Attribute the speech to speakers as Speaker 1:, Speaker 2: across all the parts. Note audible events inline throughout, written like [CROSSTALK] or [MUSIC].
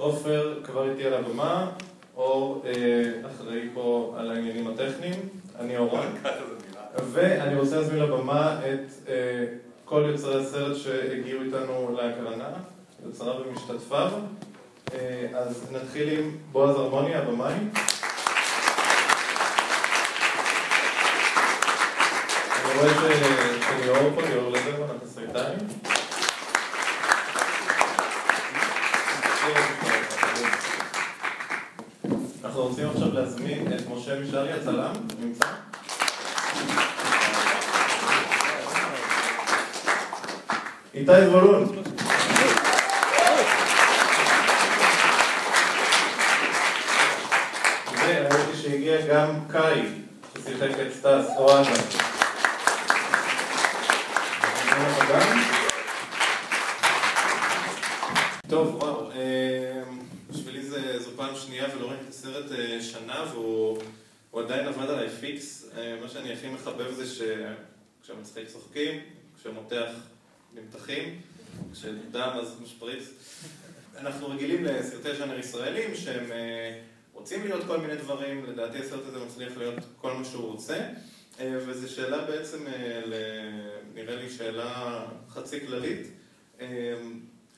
Speaker 1: עופר כבר איתי על הבמה, אור אחראי פה על העניינים הטכניים, אני אורון, ואני רוצה להזמין לבמה את כל יוצרי הסרט שהגיעו איתנו להקרנה, יוצריו ומשתתפיו, אז נתחיל עם בועז הרמוני, הבמאי. אני רואה את ליאור פה, ליאור לברמן, התסריטאי. אנחנו רוצים עכשיו להזמין את משה משארי, הצלם, נמצא? איתי זבולון. וראיתי שהגיע גם קאי, ששיחק את סטאס אוהדה. טוב, בשבילי זו פעם שנייה ולא ראיתי את הסרט שנה והוא עדיין עבד עליי פיקס. מה שאני הכי מחבב זה שכשהמצחיק צוחקים, כשמותח נמתחים, כשדם אז משפריץ. אנחנו רגילים לסרטי ז'אנר ישראלים שהם רוצים להיות כל מיני דברים, לדעתי הסרט הזה מצליח להיות כל מה שהוא רוצה. וזו שאלה בעצם, נראה לי שאלה חצי כללית.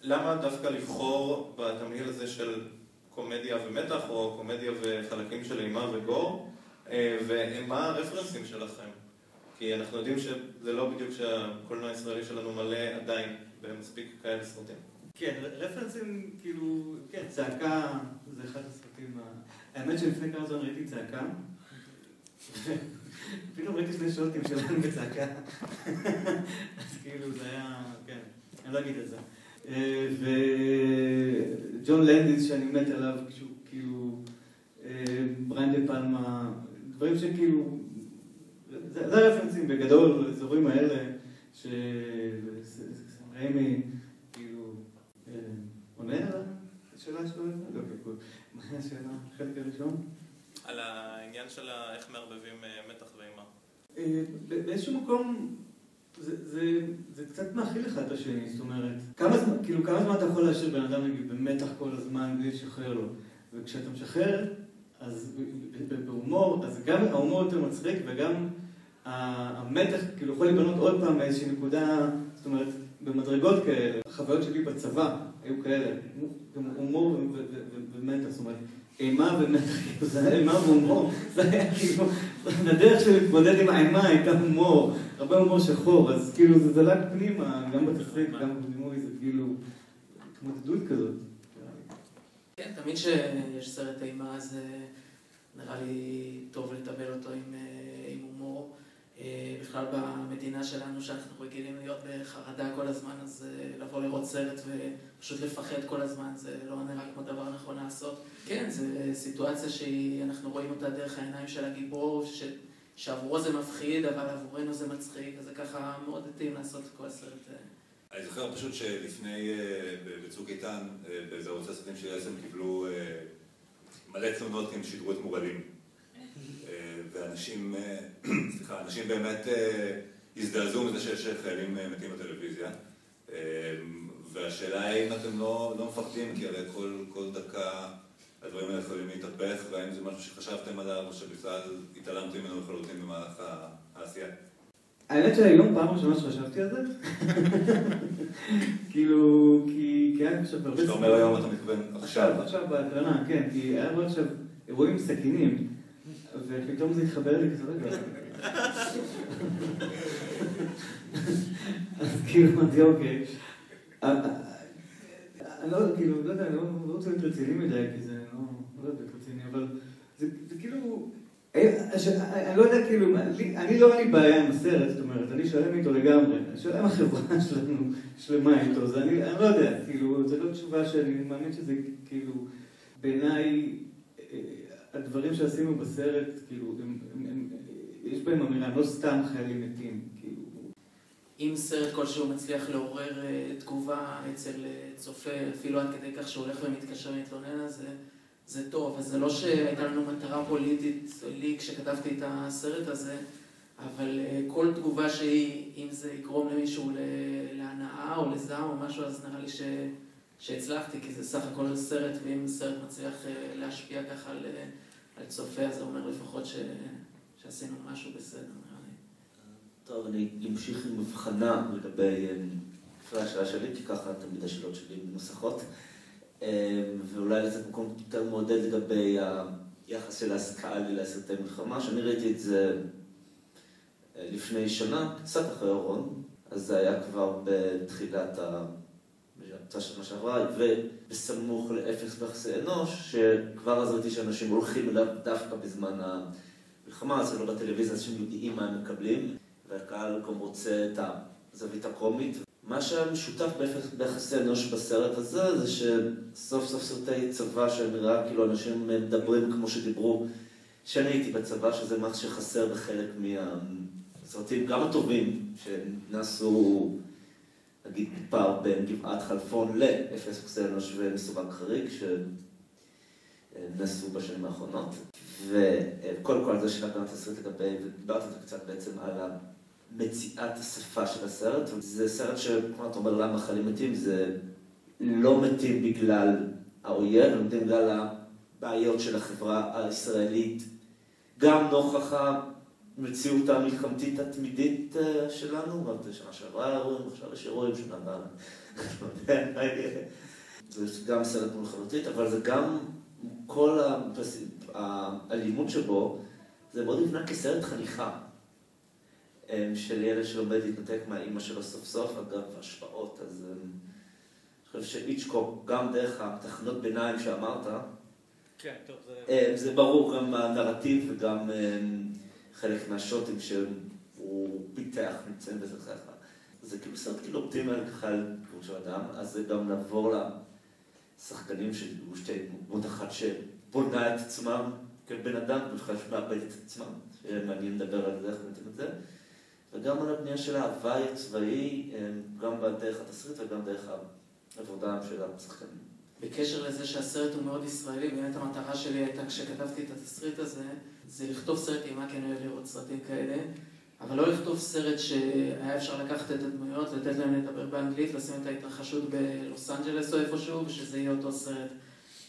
Speaker 1: למה דווקא לבחור בתמהיל הזה של קומדיה ומתח, או קומדיה וחלקים של אימה וגור, ומה הרפרנסים שלכם? כי אנחנו יודעים שזה לא בדיוק שהקולנוע הישראלי שלנו מלא עדיין במספיק כאלה סרטים.
Speaker 2: כן, רפרנסים, כאילו, כן, צעקה זה אחד הסרטים ה... האמת שלפני כמה זמן ראיתי צעקה, [LAUGHS] פתאום ראיתי שני שוטים שלנו בצעקה, [LAUGHS] אז כאילו זה היה, כן, אני לא אגיד את זה. וג'ון לנדיס שאני מת עליו, כשהוא כאילו, בריין דה פלמה, דברים שכאילו, זה הרפרנסים בגדול, האזורים האלה, שרמי, כאילו, עונה על השאלה שלו? לא, כאילו, מה השאלה? החלק הראשון?
Speaker 1: על העניין של איך מערבבים מתח ואימה.
Speaker 2: באיזשהו מקום, זה קצת מאכיל אחד את השני, זאת אומרת, כמה זמן אתה יכול להשאיר בן אדם במתח כל הזמן בלי לשחרר לו? וכשאתה משחרר, אז בהומור, אז גם ההומור יותר מצחיק וגם המתח כאילו יכול להיבנות עוד פעם באיזושהי נקודה, זאת אומרת, במדרגות כאלה. החוויות שלי בצבא היו כאלה, הומור ומתח, זאת אומרת, אימה ומתח, זה היה אימה והומור, זה היה כאילו, הדרך שלי להתמודד עם האימה הייתה הומור, הרבה הומור שחור, אז כאילו זה זלג פנימה, גם בתסריט, גם בדימוי, זה כאילו התמודדות כזאת.
Speaker 3: כן, תמיד כשיש סרט אימה, אז נראה לי טוב לטבל אותו עם הומור. בכלל במדינה שלנו, שאנחנו רגילים להיות בחרדה כל הזמן, אז לבוא לראות סרט ופשוט לפחד כל הזמן, זה לא נראה כמו דבר נכון לעשות. כן, זו סיטואציה שאנחנו רואים אותה דרך העיניים של הגיבור, שעבורו זה מפחיד, אבל עבורנו זה מצחיק, אז זה ככה מאוד התאים לעשות את כל הסרט.
Speaker 4: אני זוכר פשוט שלפני, בצוק איתן, באיזה ערוץ הסרטים של יסם קיבלו מלא תלונות כי הם שידרו את מורדים. [LAUGHS] ואנשים, [CLEARS THROAT] סליחה, אנשים באמת הזדעזעו מזה שיש חיילים מתים בטלוויזיה. והשאלה היא אם אתם לא מפחדים, כי הרי כל דקה הדברים האלה יכולים להתהפך, והאם זה משהו שחשבתם עליו, או שבכלל התעלמתם ממנו לחלוטין במהלך העשייה.
Speaker 2: האמת שהיום פעם ראשונה שחשבתי על זה, [LAUGHS] כאילו, כי היה עכשיו הרבה...
Speaker 4: כשאתה אומר היום אתה מתכוון עכשיו.
Speaker 2: עכשיו בהקרנה, כן, כי היה עכשיו אירועים סכינים. ופתאום זה התחבר לי כזה רגע. אז כאילו אמרתי, אוקיי. אני לא, כאילו, לא יודע, אני לא רוצה להיות רציני מדי, כי זה לא יודע, רציני, אבל זה כאילו, אני לא יודע, כאילו, אני לא היה לי בעיה עם הסרט, זאת אומרת, אני שלם איתו לגמרי. אני שלם החברה [LAUGHS] שלנו, שלמה איתו, אז אני לא יודע, כאילו, זו לא תשובה שאני מאמין שזה, כאילו, בעיניי... הדברים שעשינו בסרט, כאילו, יש בהם אמירה, לא סתם חיילים מתים, כאילו.
Speaker 3: אם סרט כלשהו מצליח לעורר תגובה אצל צופה, אפילו עד כדי כך שהוא הולך ומתקשר להתלונן על זה, זה טוב. אז זה לא שהייתה לנו מטרה פוליטית, לי, כשכתבתי את הסרט הזה, אבל כל תגובה שהיא, אם זה יגרום למישהו להנאה או לזעם או משהו, אז נראה לי שהצלחתי, כי זה סך הכל סרט, ואם סרט מצליח אה, להשפיע ככה על, אה, על צופה, זה אומר לפחות ש, שעשינו משהו בסדר, נראה לי.
Speaker 5: טוב, אני אמשיך עם הבחנה לגבי לפי השאלה שלי, כי ככה תמיד השאלות שלי מנוסחות, ואולי לתת מקום יותר מעודד לגבי היחס של ההשכלה לסרטי מלחמה, שאני ראיתי את זה לפני שנה, קצת אחרי אורון, אז זה היה כבר בתחילת ה... באמצע שנה שעברה, ובסמוך לאפס ביחסי אנוש, שכבר אז ראיתי שאנשים הולכים אליו דווקא בזמן המלחמה, זה לא בטלוויזיה, אנשים יודעים מה הם מקבלים, והקהל גם רוצה את הזווית הקומית. מה שמשותף ביחסי אנוש בסרט הזה, זה שסוף סוף סרטי צבא שנראה כאילו אנשים מדברים כמו שדיברו כשאני הייתי בצבא, שזה מה שחסר בחלק מהסרטים, גם הטובים, שנעשו... נגיד פער בין גבעת חלפון לאפס אקסלנוש ומסווג חריג שנעשו בשנים האחרונות. וקודם כל זה שלקחת את הסרט לגבי, ודיברתי על זה קצת בעצם על מציאת השפה של הסרט. זה סרט שכמו אתה אומר, למה חיילים מתים, זה לא מתים בגלל האויב, הם מתים בגלל הבעיות של החברה הישראלית, גם נוכח המציאות המלחמתית התמידית שלנו, גם בשנה שעברה אירועים, עכשיו יש אירועים שנה הבאה. [LAUGHS] זה גם סרט מלחמתית, אבל זה גם כל האלימות שבו, זה מאוד נבנה כסרט חניכה של ילד שלומד להתנתק מהאימא שלו סוף סוף, אגב, השפעות, אז אני חושב שאיצ'קוק, גם דרך התחנות ביניים שאמרת,
Speaker 2: כן, טוב, זה...
Speaker 5: זה ברור גם הנרטיב וגם חלק מהשוטים שהוא פיתח נמצאים בזה ככה. זה כאילו סרט כאילו אופטימי ככה על כמו של אדם, אז זה גם לעבור לשחקנים שהוא שתי דמות אחת שבונה את עצמם כבן אדם, ובכלל שמאבד את עצמם, שמעניין לדבר על זה, איך נותנים את זה, וגם על הבנייה של ההוואי הצבאי, גם בדרך התסריט וגם דרך העבודה של השחקנים.
Speaker 3: בקשר לזה שהסרט הוא מאוד ישראלי, באמת המטרה שלי הייתה כשכתבתי את התסריט הזה, זה לכתוב סרט אימה, כי אני אוהב לראות סרטים כאלה, אבל לא לכתוב סרט שהיה אפשר לקחת את הדמויות, לתת להם לדבר באנגלית, לשים את ההתרחשות בלוס אנג'לס או איפשהו, ושזה יהיה אותו סרט.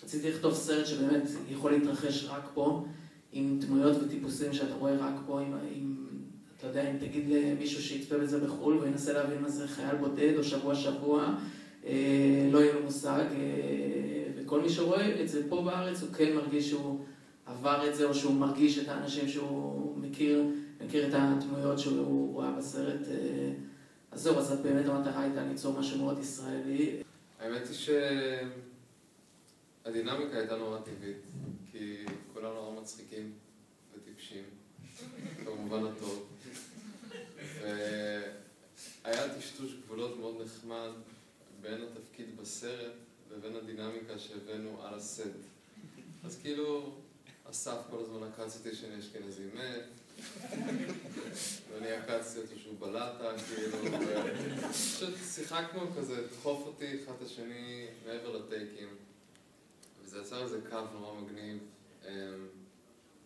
Speaker 3: רציתי לכתוב סרט שבאמת יכול להתרחש רק פה, עם דמויות וטיפוסים שאתה רואה רק פה, עם, עם אתה יודע, אם תגיד למישהו שיצפה בזה בחו"ל וינסה להבין מה זה חייל בודד או שבוע שבוע, לא יהיה לו מושג, וכל מי שרואה את זה פה בארץ הוא כן מרגיש שהוא עבר את זה, או שהוא מרגיש את האנשים שהוא מכיר, מכיר את הדמויות שהוא רואה בסרט. אז זהו, אז באמת המטרה הייתה ליצור משהו מאוד ישראלי.
Speaker 6: האמת היא שהדינמיקה הייתה נורא טבעית, כי כולנו נורא מצחיקים וטיפשים, במובן הטוב. והיה טשטוש גבולות מאוד נחמד בין התפקיד בסרט לבין הדינמיקה שהבאנו על הסט. אז כאילו, אסף כל הזמן עקץ אותי שאני אשכנזי מת, ואני עקצתי אותו שהוא בלטה, כאילו, פשוט שיחקנו כזה, דחוף אותי אחד את השני מעבר לטייקים. וזה יצר איזה קו נורא מגניב,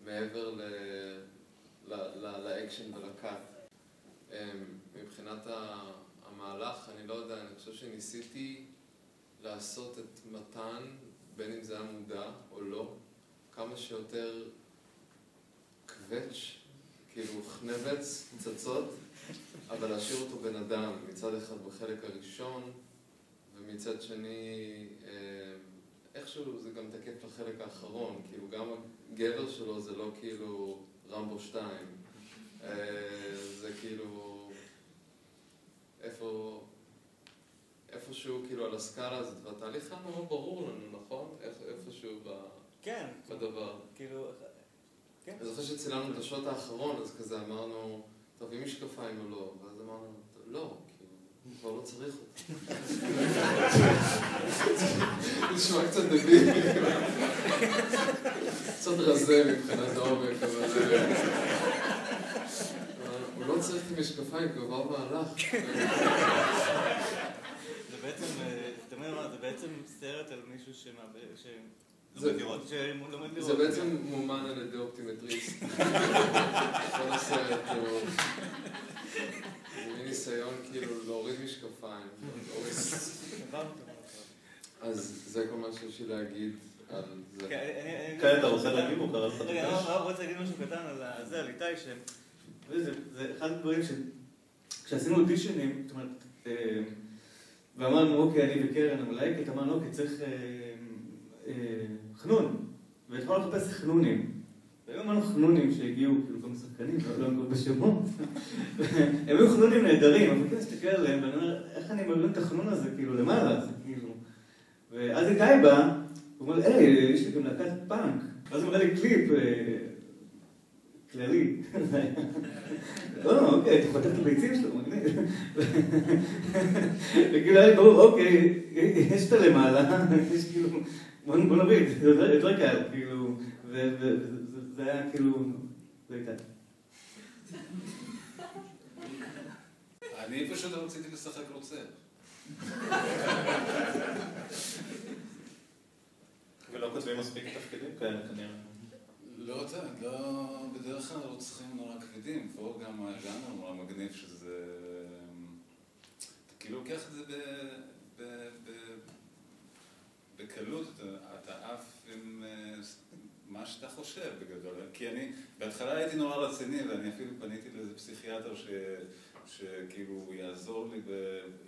Speaker 6: מעבר לאקשן ולקאט. מבחינת המהלך, אני לא יודע, אני חושב שניסיתי לעשות את מתן, בין אם זה היה מודע או לא, כמה שיותר קווץ', כאילו חנבץ, פצצות, אבל להשאיר אותו בן אדם, מצד אחד בחלק הראשון, ומצד שני, איכשהו זה גם תקף לחלק האחרון, כאילו גם הגבר שלו זה לא כאילו רמבו 2, זה כאילו... איפה, איפשהו כאילו על הסקאלה הזאת, והתהליך היה מאוד ברור לנו, נכון? איפשהו ב...
Speaker 2: כן.
Speaker 6: בדבר.
Speaker 2: כאילו...
Speaker 6: כן. אני זוכר שצילמנו את השוט האחרון, אז כזה אמרנו, טוב, עם משקפיים או לא? ואז אמרנו, לא, כאילו, כבר לא צריך אותי. נשמע קצת דביל. קצת רזה מבחינת העומק, אבל... הוא לא צריך את המשקפיים, כי הוא עבר מהלך.
Speaker 2: זה בעצם, אתה אומר מה, זה בעצם סרט על מישהו שמאבד,
Speaker 6: זה בעצם מומן על ידי אופטימטריסט. [LAUGHS] כל הסרט הוא... זה מין ניסיון כאילו להוריד משקפיים. אז זה כל מה שיש לי להגיד על זה.
Speaker 7: כן,
Speaker 1: כן, אתה רוצה להגיב או קראת
Speaker 7: רגע? אני רוצה להגיד משהו קטן על זה, על איתי, ש...
Speaker 2: זה אחד הדברים ש... כשעשינו אודישנים, זאת אומרת, אה, ואמרנו, אוקיי, אני וקרן המלהקת, אמרנו, אוקיי, צריך אה, אה, חנון. והתחלנו לחפש חנונים. והיו אמרנו חנונים שהגיעו, כאילו, כמה שחקנים, לא לא נקרא בשמות. [LAUGHS] הם היו חנונים נהדרים, אבל כן, מסתכל עליהם, ואני אומר, איך אני מרים את החנון הזה, כאילו, למעלה, זה כאילו... ואז איתי בא, הוא אומר, היי, יש לי גם להקת פאנק. ואז הוא מראה לי קליפ אה, כללי. [LAUGHS] לא, אוקיי, אתה חותך את הביצים שלו, מגניב. [LAUGHS] וכאילו היה לי ברור, אוקיי, יש את הלמעלה, יש כאילו, בוא נוריד, זה יותר- קל, כאילו, וזה היה כאילו, זה הייתה.
Speaker 8: אני פשוט רציתי לשחק רוצח.
Speaker 1: ולא כותבים מספיק תפקידים כאלה כנראה.
Speaker 8: לא יודע, לא, בדרך כלל רוצחים נורא כבדים, פה גם הגאנר נורא מגניב שזה... אתה כאילו לוקח את זה ב, ב, ב, בקלות, אתה, עף עם אה, מה שאתה חושב בגדול. כי אני, בהתחלה הייתי נורא רציני, ואני אפילו פניתי לאיזה פסיכיאטר ש... שכאילו יעזור לי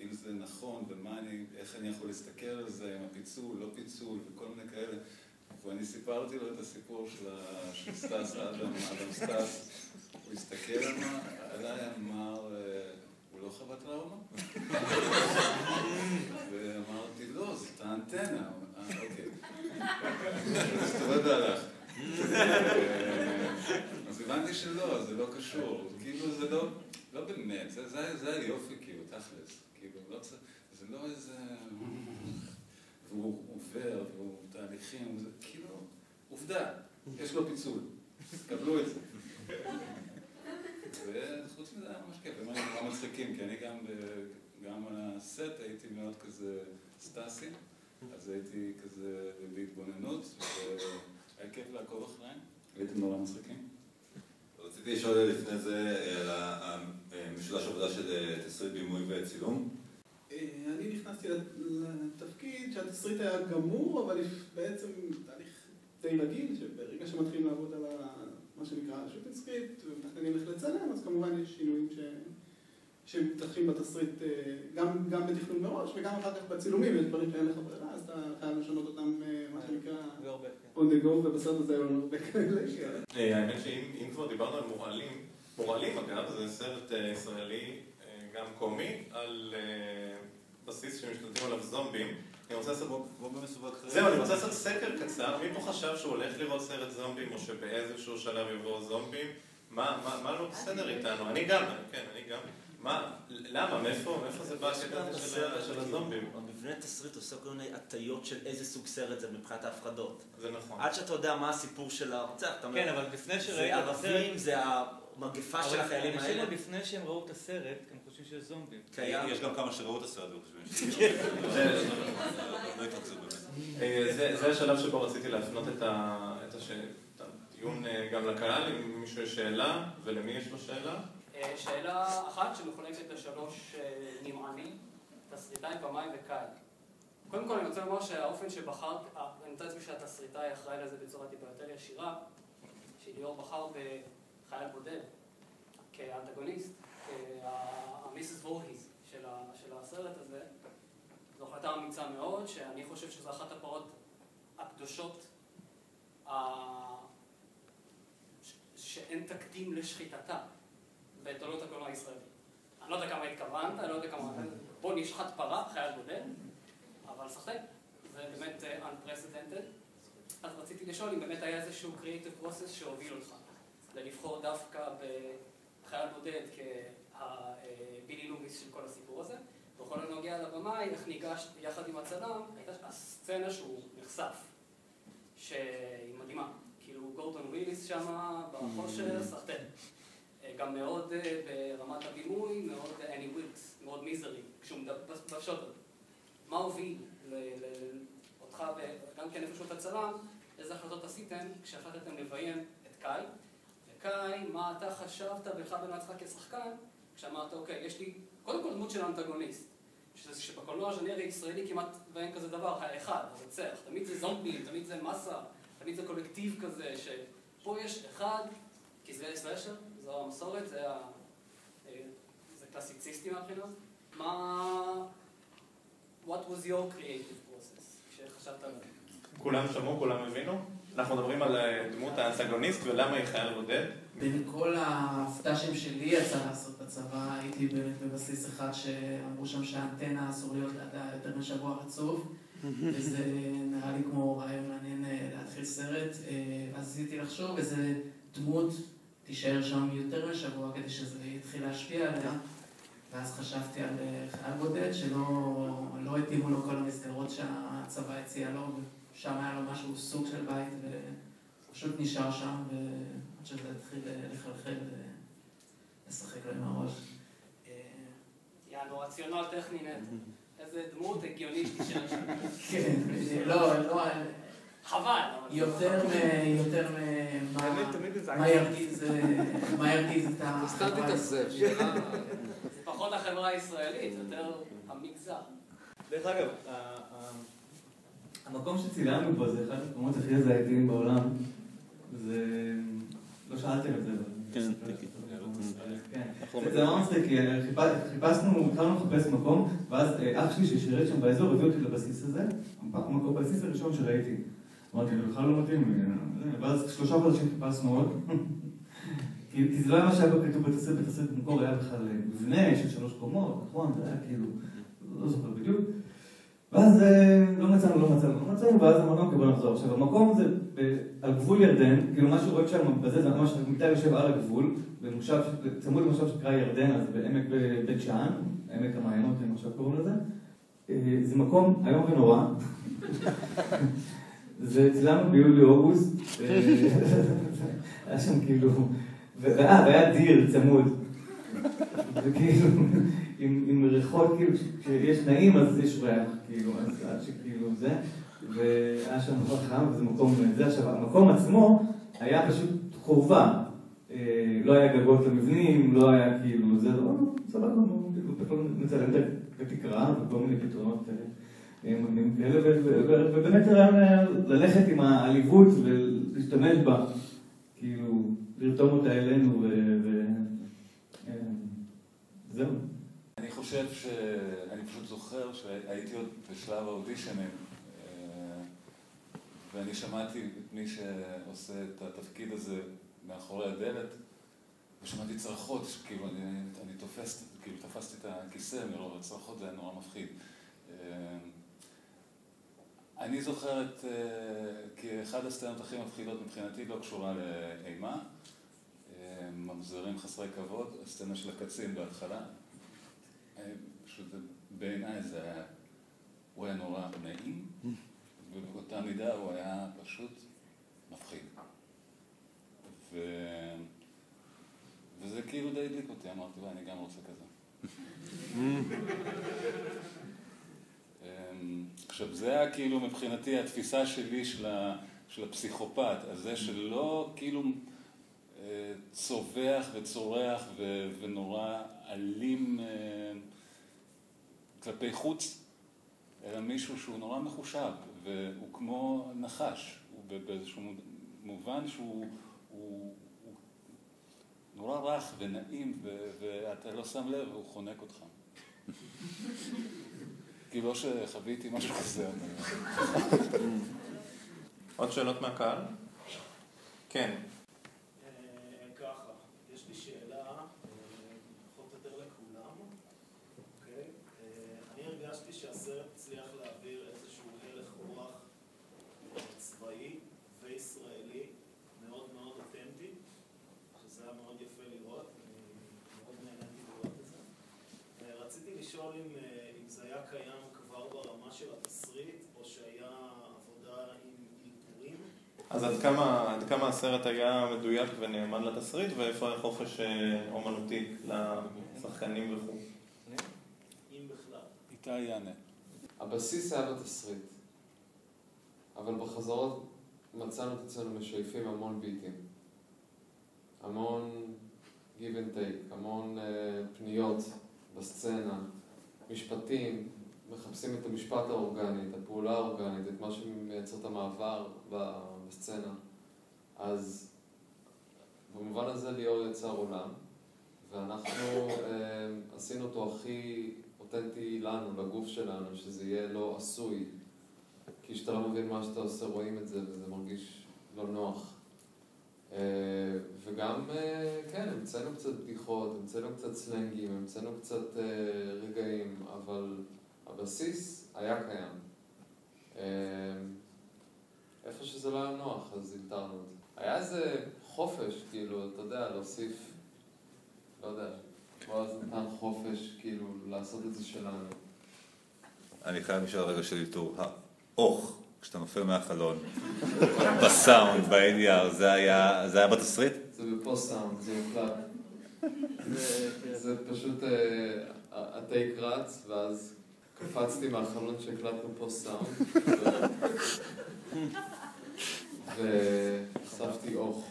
Speaker 8: אם זה נכון, ומה אני, איך אני יכול להסתכל על זה, עם הפיצול, לא פיצול, וכל מיני כאלה. ואני סיפרתי לו את הסיפור של. של סטס אדם, אדם סטס. הוא הסתכל עליי, אמר, אה, הוא לא חווה טראומה? ואמרתי, לא, זאת האנטנה. אוקיי. והלך. אה, אז הבנתי שלא, זה לא קשור. כאילו, זה לא, לא באמת, זה היופי, כאילו, תכלס. כאילו, לא צריך, זה לא איזה... והוא עובר, והוא תהליכים, זה כאילו, עובדה, יש לו פיצול, קבלו את זה. וחוץ מזה היה ממש כיף, הם היו נורא מצחיקים, כי אני גם, על הסט הייתי מאוד כזה סטאסי, אז הייתי כזה בהתבוננות, והיה כיף לעקוב אחריהם, הייתם נורא מצחיקים.
Speaker 4: רציתי לשאול לפני זה אה, על המשולש עבודה של אה, תסריט בימוי וצילום.
Speaker 9: אה, אני נכנסתי לתפקיד שהתסריט היה גמור, אבל בעצם תהליך די רגיל, שברגע שמתחילים לעבוד על ה- מה שנקרא shooting script ומתכננים איך לצלם, אז כמובן יש שינויים ש... שמתרחשים בתסריט אה, גם, גם בתכנון מראש וגם אחר כך בצילומים, יש דברים שאין לך ברירה, אז אתה חייב לשנות אותם, אה, מה שנקרא,
Speaker 7: כן.
Speaker 9: on the go, ובסרט הזה היו לנו הרבה כאלה.
Speaker 1: אה, האמת שאם אם כבר דיברנו על מורעלים, מורעלים אגב, זה סרט ישראלי, גם קומי, על בסיס שמשתלטים עליו זומבים. אני רוצה לעשות...
Speaker 4: כמו במסווג חריג.
Speaker 1: זהו, אני רוצה לעשות סקר קצר. מי פה חשב שהוא הולך לראות סרט זומבים, או שבאיזשהו שלב יבואו זומבים? מה, מה, מה לא בסדר איתנו? אני גם, כן, אני גם. מה, למה? מאיפה, מאיפה זה בא הקטע הזה של ה- של הזומבים?
Speaker 5: המבנה תסריט עושה כל מיני הטיות של איזה סוג סרט זה מבחינת ההפחדות.
Speaker 1: זה נכון.
Speaker 5: עד שאתה יודע מה הסיפור של הרוצח, אתה אומר,
Speaker 7: כן, אבל לפני
Speaker 5: זה
Speaker 7: שראית את הסרט...
Speaker 5: ערבים, זה המגפה של החיילים
Speaker 7: אנשים
Speaker 5: האלה.
Speaker 7: עוד לפני שהם ראו את הסרט, הם חושבים שיש זומבים.
Speaker 5: קיים.
Speaker 4: יש גם כמה שראו את הסרט וחושבים. לא.
Speaker 1: אה, זה השלב שבו רציתי להפנות את הדיון אה, גם לקהל, אם למישהו יש שאלה, ולמי יש לו שאלה?
Speaker 10: אה, שאלה אחת שמחולקת לשלוש אה, נמענים, תסריטאי, במאי וקהל. קודם כל אני רוצה לומר שהאופן שבחרת, אה, אני מתאר לעצמי שהתסריטאי אחראי לזה בצורה טיפה יותר ישירה, שליאור בחר בחייל בודד כאנטגוניסט, המיסס וורהיז של של הסרט הזה. זו החלטה אמיצה מאוד, שאני חושב שזו אחת הפרות הקדושות ה- שאין תקדים לשחיטתה. בתולדות הקולנוע הישראלי. אני לא יודע כמה התכוונת, אני לא יודע כמה... בוא נשחט פרה, חייל בודד, אבל שחק, זה באמת אה, unprecedented. אז רציתי לשאול אם באמת היה איזשהו creative process שהוביל אותך ללבחור דווקא בחייל בודד כבילי לומיס של כל הסיפור הזה. בכל הנוגע לבמאי, איך ניגשת יחד עם הצלם, הייתה הסצנה שהוא נחשף, שהיא מדהימה. כאילו גורדון וויליס שם בחושך, סחתן. אה, גם מאוד אה, ברמת הבימוי, מאוד אני ווילקס, מאוד מיזרי, כשהוא מדבר בשוט הזה. מה הוביל אותך וגם כן איפשהו את הצלם, איזה החלטות עשיתם כשהחלטתם לביים את קאי, וקאי, מה אתה חשבת בך בין עצמך כשחקן, כשאמרת, אוקיי, יש לי קודם כל דמות של אנטגוניסט, שבקולנוע הז'אנרי הישראלי כמעט ואין כזה דבר, האחד, הרוצח. תמיד זה זומבים, תמיד זה מסה, תמיד זה קולקטיב כזה, שפה יש אחד, כי זה סלאשר, זו המסורת, זה ה... אה, זה קלאסיציסטי מהבחינה. מה... What was your creative process, כשחשבת על זה?
Speaker 1: כולם שמעו, כולם הבינו? אנחנו מדברים על אה, דמות האנטגוניסט ולמה היא חייל בודד.
Speaker 3: בין כל הסטאז'ים שלי יצא לעשות בצבא, הייתי באמת בבסיס אחד שאמרו שם שהאנטנה אסור להיות לידה יותר משבוע רצוף, וזה נראה לי כמו רעיון מעניין אה, להתחיל סרט. אה, אז רציתי לחשוב איזה דמות תישאר שם יותר משבוע כדי שזה יתחיל להשפיע עליה. ואז חשבתי על חייל בודד שלא לא התאימו לו כל המסגרות שהצבא הציע לו, ושם היה לו משהו, סוג של בית, ופשוט נשאר שם, ועד שזה התחיל אה, לחלחל ולשחק לו עם הראש. אה,
Speaker 10: יענו, רציונל טכני נטו. [LAUGHS] איזה דמות הגיונית תישאר שם.
Speaker 3: כן, לא, לא,
Speaker 10: חבל.
Speaker 3: יותר מ... יותר מ... מה- ירגיז, אה, מה ירגיז את
Speaker 6: סתם
Speaker 3: החברה
Speaker 6: שאלה...
Speaker 10: זה פחות החברה הישראלית, יותר המגזר.
Speaker 2: דרך אגב, המקום שצילמנו פה זה אחד המקומות הכי הזייתיים בעולם. זה... לא שאלתם את זה.
Speaker 5: כן,
Speaker 2: כן.
Speaker 5: אנחנו
Speaker 2: זה נורא מצחיק, כי חיפ- חיפשנו, התחלנו לחפש מקום, ואז אה, אח שלי ששירת שם באזור הביא אותי לבסיס הזה, המקום, הבסיס הראשון שראיתי. אמרתי לו, בכלל לא מתאים ואז שלושה חודשים חיפשנו עוד. [LAUGHS] כי זה לא היה מה שהיה כתוב בתסריט, בתסריט במקור היה בכלל אה, מבנה של שלוש קומות, נכון? זה היה כאילו, לא זוכר בדיוק. ואז אה, לא מצאנו, לא מצאנו, לא מצאנו, ואז אמרנו, אוקיי, בוא נחזור. עכשיו, המקום זה על גבול ירדן, כאילו מה שרואים שם, בזה זה ממש, מיטה יושב על הגבול, במושב, צמוד למושב שנקרא ירדן, אז בעמק ב- בית שאן, עמק המעיינות, הם עכשיו קוראים לזה. אה, זה מקום איום ונורא. [LAUGHS] זה צילמנו ביולי-אוגוסט, אה, [LAUGHS] היה שם כאילו, אה, והיה דיר צמוד. [LAUGHS] וכאילו, עם, עם ריחות, כאילו, כשיש נעים אז יש ריח, כאילו, אז עד שכאילו זה, והיה שם נורא חם, וזה מקום, זה עכשיו, המקום עצמו היה פשוט חורבה. אה, לא היה גגות למבנים, לא היה כאילו, זה לא, סבבה, כאילו, מצלם את התקרה וכל מיני פתרונות אה, מגניבים כאלה, ובאמת הרעיון ללכת עם העליבות ולהשתמש בה, כאילו, לרתום אותה אלינו, ו... ו- אה, זהו.
Speaker 8: אני חושב ש... אני פשוט זוכר שהייתי עוד בשלב האודישנים, אה, ואני שמעתי את מי שעושה את התפקיד הזה מאחורי הדלת, ושמעתי צרחות, כאילו אני, אני תופס, כאילו תפסתי את הכיסא מרוב הצרחות, זה היה נורא מפחיד. אה, אני זוכר את, אה, כאחד הסצנות הכי מפחידות מבחינתי, לא קשורה לאימה, ממזרים חסרי כבוד, הסצנה של הקצין בהתחלה. בעיניי זה היה, הוא היה נורא נעים, ובאותה מידה הוא היה פשוט מפחיד. ו... וזה כאילו די הדליק אותי, אמרתי, וואי, אני גם רוצה כזה. אמ, עכשיו, זה היה כאילו מבחינתי התפיסה שלי של, ה, של הפסיכופת, הזה שלא כאילו אה, צווח וצורח ו, ונורא אלים אה, כלפי חוץ, אלא מישהו שהוא נורא מחושב, והוא כמו נחש, הוא באיזשהו מובן שהוא הוא, הוא נורא רך ונעים, ו, ואתה לא שם לב, והוא חונק אותך. [LAUGHS] כאילו לא שחוויתי משהו כזה. [LAUGHS]
Speaker 1: עוד שאלות מהקהל? כן.
Speaker 11: אה, ככה, יש לי שאלה, אה, פחות או יותר לכולם, אוקיי? אה, אני הרגשתי שהסרט הצליח להעביר איזשהו הלך רוח אה, צבאי וישראלי מאוד מאוד אותנטי, שזה היה מאוד יפה לראות, אני מאוד נהניתי לראות את זה. אה, רציתי לשאול אם, אה, אם זה היה קיים כבר ברמה של התסריט, או שהיה עבודה עם עיטורים.
Speaker 1: אז עד כמה, עד כמה הסרט היה מדויק ונאמן לתסריט, ואיפה היה חופש אה, אומנותי לשחקנים וכו'?
Speaker 11: אם בכלל.
Speaker 8: איתי יענה.
Speaker 6: הבסיס היה בתסריט, אבל בחזרות מצאנו את עצמנו משייפים המון ביטים. המון give and take, המון uh, פניות בסצנה, המשפטים, מחפשים את המשפט האורגני, את הפעולה האורגנית, את מה שמייצר את המעבר בסצנה. אז במובן הזה ליאור יצר עולם, ואנחנו אה, עשינו אותו הכי אותנטי לנו, לגוף שלנו, שזה יהיה לא עשוי. כי כשאתה לא מבין מה שאתה עושה, רואים את זה, וזה מרגיש לא נוח. אה, וגם, אה, כן, המצאנו קצת בדיחות, המצאנו קצת סלנגים, המצאנו קצת אה, רגעים, אבל הבסיס היה קיים. איפה שזה לא היה נוח, אז אלתרנו את זה. היה איזה חופש, כאילו, אתה יודע, להוסיף, לא יודע, בועז נתן חופש, כאילו, לעשות את זה שלנו.
Speaker 4: אני חייב לשאול רגע של אלתור. האוך, כשאתה נופל מהחלון, בסאונד, ב-ADR, זה היה זה היה בתסריט?
Speaker 6: זה ב post sound, זה מוקלט. זה פשוט, אה, הטייק רץ, ואז קפצתי מהחלון שהקלטנו post sound, והוספתי אוך.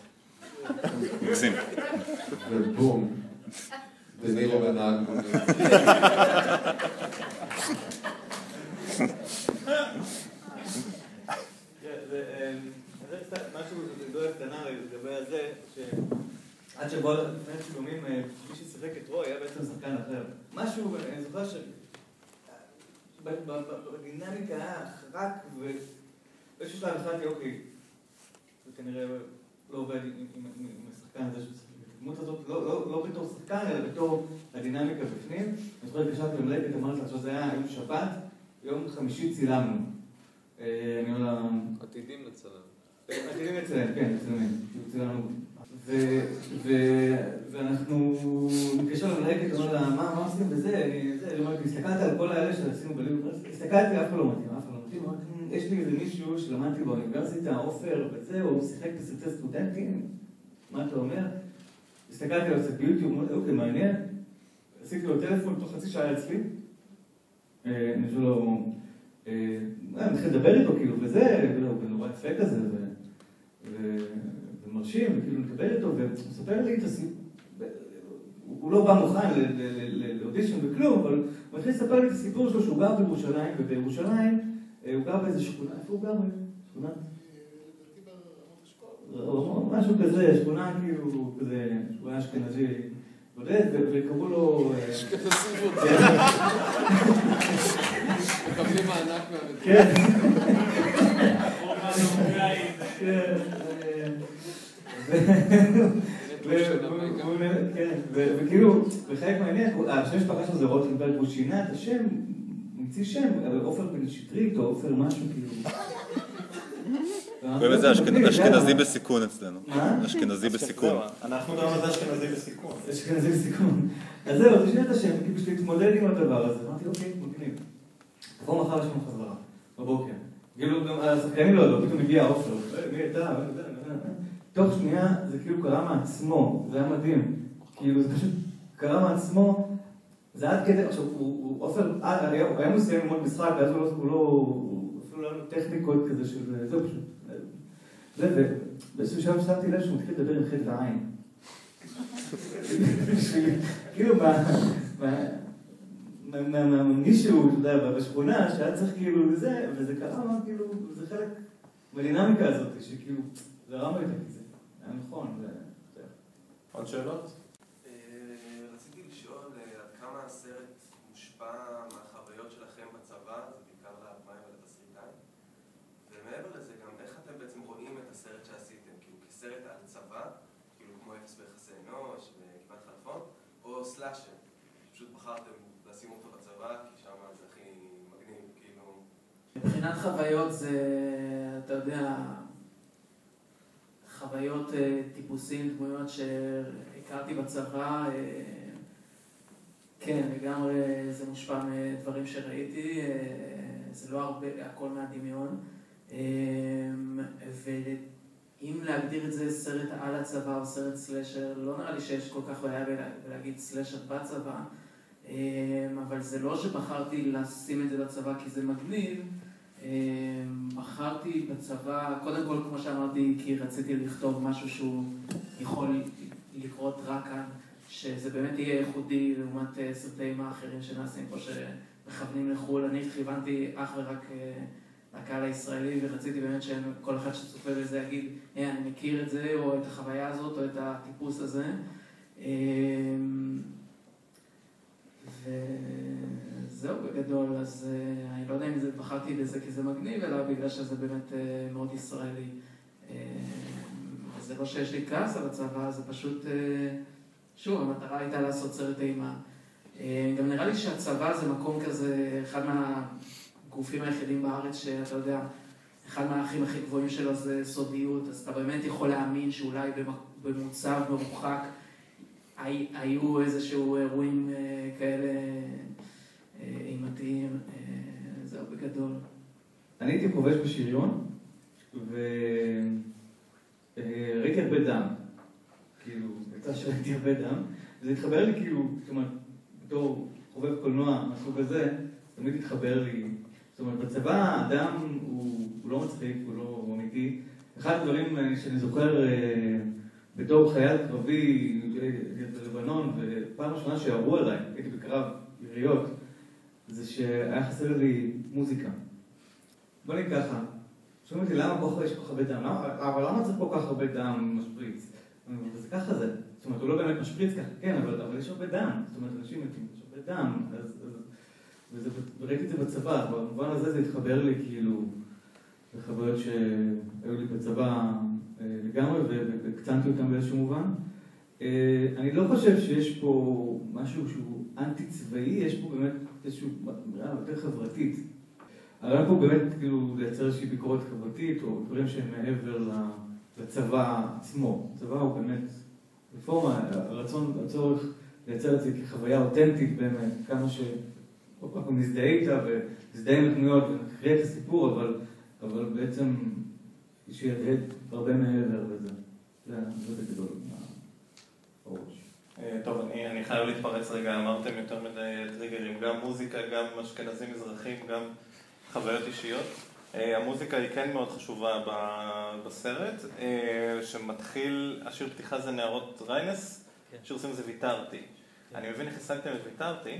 Speaker 4: מקסים.
Speaker 6: ובום. ונירו בנהג מונית.
Speaker 2: זה קצת משהו, גדולה קטנה לגבי הזה, שעד שבו לפני צילומים, מי ששיחק את רוי היה בעצם שחקן אחר. משהו, אני זוכר ש... בדינמיקה היה חרק, ובאיזשהו שלב החלטתי, אוקיי, זה כנראה לא עובד עם השחקן הזה שהוא. הדמות הזאת, לא בתור שחקן, אלא בתור הדינמיקה בפנים. אני זוכר התקשרתי למלאקת, אמרתי לה, עכשיו זה היה יום שבת, יום חמישי צילמנו. אני אומר לה...
Speaker 6: עתידים לצלם.
Speaker 2: עתידים לצלם, כן, מצלמים. צילמנו. ואנחנו נתקשר למלהקת, אומר לה, מה עושים בזה? אני אומרת, הסתכלתי על כל האלה שעשינו בלימוד, הסתכלתי, אף אחד לא מתאים, אף אחד לא מתאים. יש לי איזה מישהו שלמדתי באוניברסיטה, עופר וזה, הוא שיחק בסרטי סטודנטים, מה אתה אומר? הסתכלתי עליו קצת ביוטיוב, אמרתי, אוקיי, מעניין. עשיתי לו טלפון, תוך חצי שעה אצלי. אני חושב לו... אני מתחיל לדבר איתו, כאילו, וזה, הוא נורא יפה כזה, ומרשים, וכאילו מדבר איתו, והוא מספר לי את הסיפור, הוא לא בא מוכן לאודישן וכלום, אבל הוא מתחיל לספר לי את הסיפור שלו שהוא גר בירושלים, ובירושלים הוא גר באיזה שכונה, איפה הוא גר? שכונה? משהו כזה, שכונה כאילו, כזה, שכונה אשכנזי. בודד, וקראו לו...
Speaker 6: אשכנזי בודד. מקבלים מענק מהמדינה.
Speaker 2: כן. [LAUGHS] [LAUGHS] וכאילו, בחלק מהעניין, השם משפחה שלו זה רוטנברג, הוא שינה את השם, הוא המציא שם, עופר בן שטרית או עופר משהו כאילו.
Speaker 4: באמת זה אשכנזי בסיכון אצלנו.
Speaker 2: מה?
Speaker 4: אשכנזי בסיכון.
Speaker 1: אנחנו גם על זה אשכנזי בסיכון.
Speaker 2: אשכנזי בסיכון. אז זהו, זה שינה את השם, כאילו בשביל להתמודד עם הדבר הזה. אמרתי, אוקיי, מגניב. בוא מחר יש לנו חזרה, בבוקר. כאילו, השחקנים לא ידעו, פתאום הגיע עופר, מי אתה? תוך שנייה זה כאילו קרה מעצמו, זה היה מדהים. כאילו, זה פשוט קרה מעצמו, זה עד כדי, עכשיו, עופר, הוא היה מסיים ללמוד משחק, ואז הוא לא, אפילו לא היה לו טכניקות כזה של, זהו פשוט. זה, ובאיזשהו שלב שמתי לב שהוא מתחיל לדבר עם חטא העין. [LAUGHS] כאילו, מישהו, אתה יודע, בשכונה, שהיה צריך כאילו לזה, וזה קרה, כאילו, זה חלק מהדינמיקה הזאת, שכאילו, זרם לי זה, נכון, זה...
Speaker 1: עוד שאלות?
Speaker 12: רציתי לשאול עד כמה הסרט מושפע מהחוויות שלכם בצבא, זה בעיקר לאבמיים ולתסריטאים, ומעבר לזה גם איך אתם בעצם רואים את הסרט שעשיתם, כאילו כסרט על צבא, כאילו כמו אפס ביחסי אנוש וכמעט חלפון, או סלאשר, פשוט בחרתם לשים אותו בצבא, כי שם זה הכי מגניב, כאילו...
Speaker 3: מבחינת חוויות זה, אתה יודע, חוויות טיפוסים, דמויות שהכרתי בצבא, כן, לגמרי זה מושפע מדברים שראיתי, זה לא הרבה, הכל מהדמיון. ואם להגדיר את זה סרט על הצבא או סרט סלשר, לא נראה לי שיש כל כך בעיה בלהגיד סלשר בצבא, אבל זה לא שבחרתי לשים את זה בצבא כי זה מגניב, בחרתי בצבא, קודם כל, כמו שאמרתי, כי רציתי לכתוב משהו שהוא יכול לקרות רק כאן, שזה באמת יהיה ייחודי לעומת אה, סרטי אימה אחרים שנעשים פה שמכוונים לחו"ל. אני כיוונתי אך ורק אה, לקהל הישראלי ורציתי באמת שכל אחד שצופה בזה יגיד, היי, אני מכיר את זה, או את החוויה הזאת, או את הטיפוס הזה. אמ, וזהו בגדול, אז אה, אני לא יודע אם זה, בחרתי בזה כי זה מגניב, אלא בגלל שזה באמת אה, מאוד ישראלי. אה, זה לא שיש לי כעס על הצבא, זה פשוט, שוב, המטרה הייתה לעשות סרט אימה. גם נראה לי שהצבא זה מקום כזה, אחד מהגופים היחידים בארץ שאתה יודע, אחד מהערכים הכי גבוהים שלו זה סודיות, אז אתה באמת יכול להאמין שאולי במוצב מרוחק הי- היו איזשהו אירועים כאלה אימתיים, אה, זהו בגדול.
Speaker 2: אני הייתי חובש בשריון, וראיתי הרבה דם. כאילו, יצא שראיתי הרבה דם, וזה התחבר לי כאילו, זאת אומרת, בתור חובב קולנוע מהסוג הזה, תמיד התחבר לי. זאת אומרת, בצבא האדם הוא, הוא לא מצחיק, הוא לא אמיתי. אחד הדברים אה, שאני זוכר אה, בתור חייל קרבי בלבנון, ופעם ראשונה שירו עליי, הייתי בקרב יריות, זה שהיה חסר לי מוזיקה. בוא נגיד ככה, שואלים אותי למה פה יש כל כך הרבה דם, אבל למה צריך כל כך הרבה דם משפריץ? וזה ככה זה, זאת אומרת, הוא לא באמת משפריץ ככה, כן, אבל, יש הרבה דם, זאת אומרת, אנשים מתים, יש הרבה דם, אז, אז, וראיתי את זה בצבא, במובן הזה זה התחבר לי כאילו לחוויות שהיו לי בצבא אה, לגמרי, והקצנתי אותם באיזשהו מובן. אה, אני לא חושב שיש פה משהו שהוא אנטי צבאי, יש פה באמת איזושהי אמירה יותר חברתית. הרעיון פה באמת כאילו לייצר איזושהי ביקורת חברתית, או דברים שהם מעבר לצבא עצמו. הצבא הוא באמת רפורמה, הרצון, הצורך לייצר את זה כחוויה אותנטית באמת, כמה ש... כל כך נזדהה איתה ונזדהה עם הדמויות ונקריא את הסיפור, אבל, אבל בעצם שידהד הרבה מעבר לזה. זה.
Speaker 1: אה, טוב, אני, אני חייב להתפרץ רגע, אמרתם יותר מדי טריגרים, גם מוזיקה, גם אשכנזים מזרחים, גם חוויות אישיות. אה, המוזיקה היא כן מאוד חשובה בסרט, אה, שמתחיל, השיר פתיחה זה נערות ריינס, שיר עושים זה ויתרתי. אני מבין איך השגתם את ויתרתי,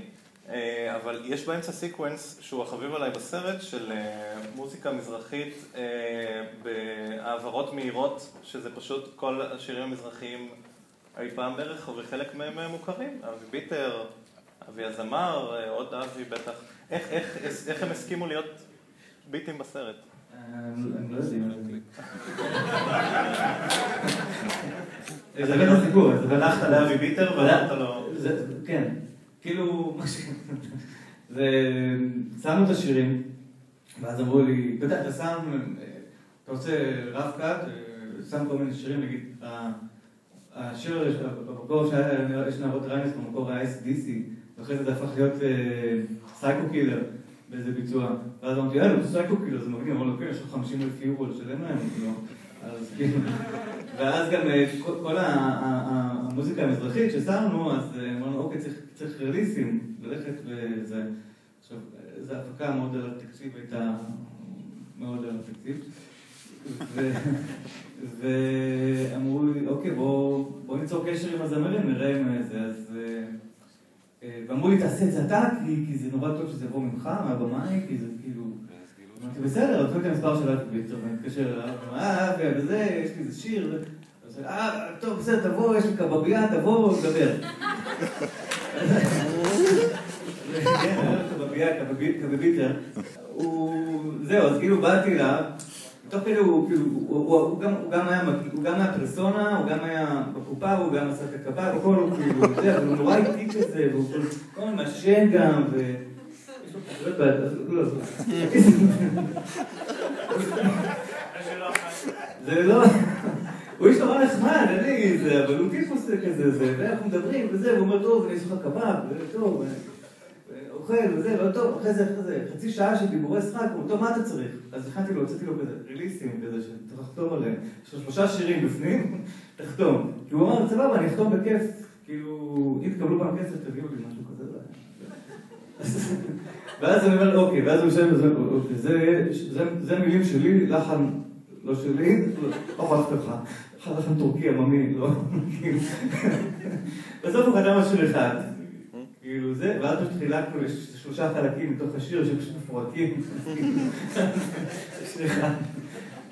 Speaker 1: אה, אבל יש באמצע סיקוונס שהוא החביב עליי בסרט של אה, מוזיקה מזרחית אה, בהעברות מהירות, שזה פשוט כל השירים המזרחיים אי פעם בערך, וחלק מהם אה, מוכרים. אבי ביטר, אבי הזמר, אה, עוד אבי בטח. איך, איך, איך הם הסכימו להיות ביטים בסרט?
Speaker 2: אני לא יודעים. זה [LAUGHS] באמת הסיפור.
Speaker 1: הלכת לאבי ביטר ואמרת לו...
Speaker 2: זה- כן. כאילו, מה ש... זה... שמנו את השירים, ואז אמרו לי, אתה יודע, אתה שם, אה, אתה רוצה rough cut, שם כל מיני שירים, נגיד, השיר, במקור יש נערות ריינס, במקור היה AC/DC, ואחרי זה זה הפך להיות Psycho Killer באיזה ביצוע. ואז אמרתי, יאללה, זה Psycho Killer, זה מגניב, אמרנו, כן, יש לך 50 אלף יורו לשלם להם, כאילו. אז כאילו, ואז גם אה, כל המוזיקה המזרחית ששמנו, אז אה, אמרנו, אוקיי, צריך- רליסים, ללכת וזה. עכשיו, אה, זו הפקה מאוד על התקציב, הייתה מאוד על התקציב. ואמרו לי, אוקיי, בוא בוא ניצור קשר עם הזמרים, נראה אם זה, אז... אה, אה, ואמרו לי, תעשה את זה אתה, כי כי זה נורא טוב שזה יבוא ממך, מהבמאי, כי זה כאילו... אמרתי, בסדר, אז את המספר של אבי ביטר, ואני מתקשר אליו, אה, וזה, יש לי איזה שיר, אה, טוב, בסדר, תבוא, יש לי קבבייה, תבוא, נדבר. כן, קבבייה, קבביטר. הוא, זהו, אז כאילו באתי אליו, תוך כדי הוא, הוא- הוא הוא גם- הוא גם היה הוא גם היה פרסונה, הוא גם היה בקופה, הוא גם עשה את הקפה, הכל הוא כאילו, זה, אבל הוא נורא איטי כזה, והוא כל- הזמן מעשן גם, ו... זה לא... הוא איש נורא נחמד, אין לי זה, אבל הוא טיפוס כזה, זה, ואנחנו מדברים וזה, והוא אומר, טוב, אני אעשה לך קבב, טוב, אוכל וזה, לא טוב, אחרי זה, אחרי זה, חצי שעה של דיבורי שחק, הוא טוב, מה אתה צריך? אז הכנתי לו, הוצאתי לו כזה ריליסים כזה, שצריך לחתום עליהם, יש לו שלושה שירים בפנים, [LAUGHS] תחתום. כי הוא אמר, סבבה, אני אחתום בכיף, כאילו, אם תקבלו פעם כסף, תביאו לי משהו כזה. אז- [LAUGHS] ואז אני אומר, אוקיי, ואז הוא יושב וזה, אוקיי, זה- מילים שלי, לחן לא שלי, לא אכפת לך. [LAUGHS] חד לכם טורקי עממי, לא? כאילו. בסוף הוא כתב משהו אחד. כאילו זה, ואז פשוט חילקנו לשלושה חלקים מתוך השיר שפשוט מפורקים. סליחה.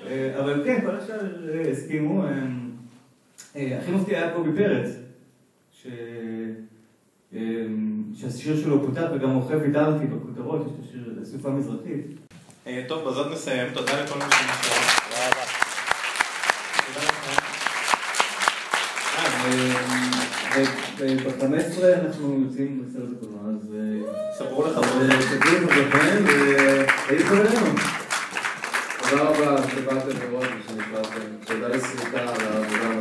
Speaker 2: אה, אבל כן, כל השאר אה, הסכימו. אה, הכי מפתיע היה קובי פרץ, שהשיר שלו פותח וגם רוכב איתרתי בכותרות, יש את השיר סופה מזרחית.
Speaker 1: טוב, בזאת נסיים. תודה לכל מי שנשאר.
Speaker 2: ב-15 אנחנו יוצאים בסרט הקולנוע, אז...
Speaker 1: אה, סגרו לך.
Speaker 2: סגרו לך בפנים, והיית חברים. תודה רבה שבאתם לראות ושנקראתם. תודה לסריקה על העבודה.